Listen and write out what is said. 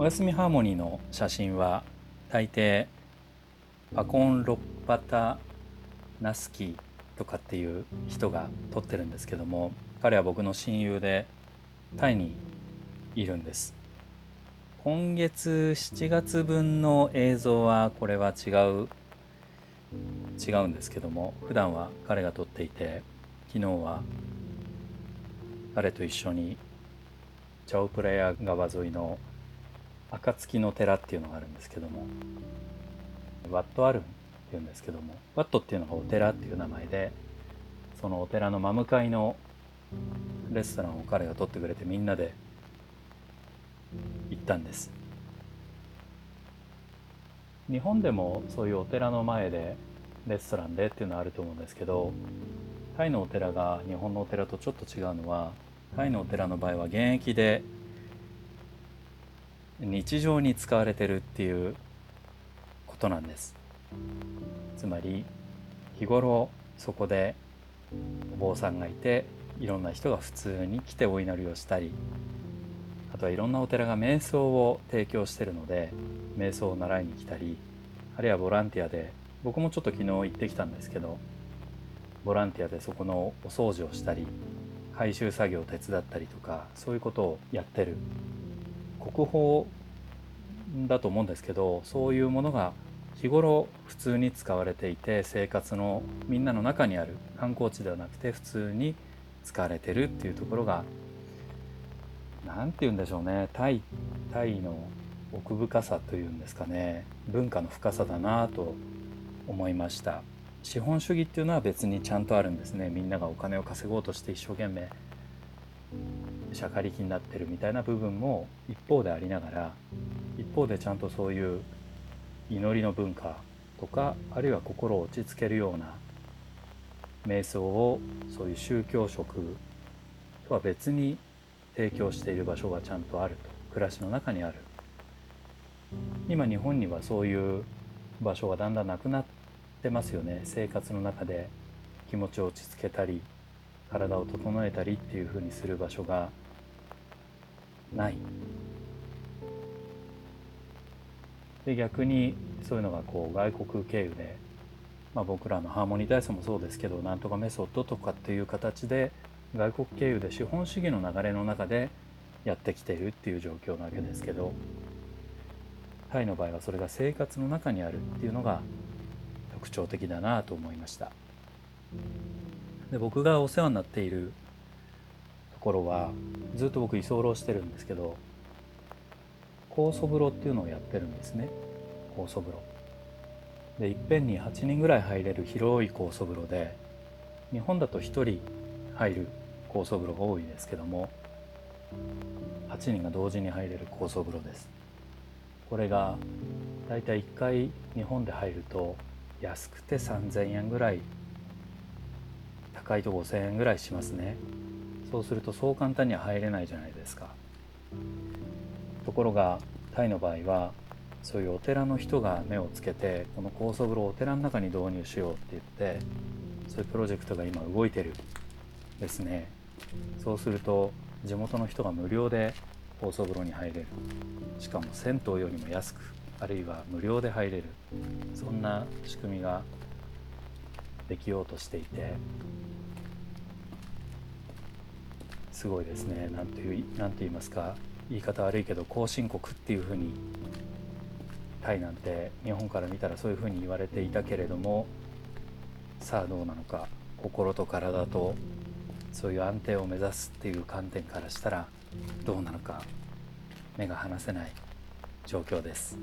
おやすみハーモニーの写真は大抵パコン・ロッパタ・ナスキーとかっていう人が撮ってるんですけども彼は僕の親友でタイにいるんです。今月7月分の映像はこれは違う違うんですけども普段は彼が撮っていて昨日は彼と一緒にチャオプレヤ川沿いの暁の寺っていうのがあるんですけども。ワットアルンっていうんですけども。ワットっていうのがお寺っていう名前でそのお寺の真向かいのレストランを彼が取ってくれてみんなで行ったんです。日本でもそういうお寺の前でレストランでっていうのはあると思うんですけどタイのお寺が日本のお寺とちょっと違うのはタイのお寺の場合は現役で日常に使われてるっていうことなんです。つまり日頃そこでお坊さんがいていろんな人が普通に来てお祈りをしたりあとはいろんなお寺が瞑想を提供してるので瞑想を習いに来たりあるいはボランティアで僕もちょっと昨日行ってきたんですけどボランティアでそこのお掃除をしたり回収作業を手伝ったりとかそういうことをやってる。国宝だと思うんですけどそういうものが日頃普通に使われていて生活のみんなの中にある観光地ではなくて普通に使われてるっていうところが何て言うんでしょうね。タイタイの奥深さというんですかね。文化の深さだなと思いました。資本主義っていうのは別にちゃんとあるんですね。みんながお金を稼ごうとして一生懸命。しゃかりきになってるみたいな部分も一方でありながら一方でちゃんとそういう祈りの文化とかあるいは心を落ち着けるような瞑想をそういう宗教色とは別に提供している場所がちゃんとあると。暮らしの中にある。今日本にはそういう場所がだんだんなくなってますよね。生活の中で気持ちを落ち着けたり体を整えたりっていうふうにする場所がない。で逆にそういうのがこう外国経由で、まあ、僕らのハーモニー体操もそうですけどなんとかメソッドとかっていう形で外国経由で資本主義の流れの中でやってきているっていう状況なわけですけどタイの場合はそれが生活の中にあるっていうのが特徴的だなと思いました。で僕がお世話になっているところはずっと僕居候してるんですけど酵素風呂っていうのをやってるんですね。酵素風呂。でいっぺんに8人ぐらい入れる広い酵素風呂で日本だと1人入る酵素風呂が多いですけども8人が同時に入れる酵素風呂です。これがだいたい1回日本で入ると安くて3000円ぐらい高いと5000円ぐらいしますね。そうするとそう簡単には入れないじゃないですか。ところがタイの場合はそういうお寺の人が目をつけてこの高層風呂をお寺の中に導入しようって言ってそういうプロジェクトが今動いてるですね。そうすると地元の人が無料で高層風呂に入れる。しかも銭湯よりも安くあるいは無料で入れる。そんな仕組みができようとしていてすごいですね。何ていうて言いますか。言い方悪いけど後進国っていうふうにタイなんて日本から見たらそういうふうに言われていたけれどもさあどうなのか。心と体とそういう安定を目指すっていう観点からしたらどうなのか。目が離せない状況です。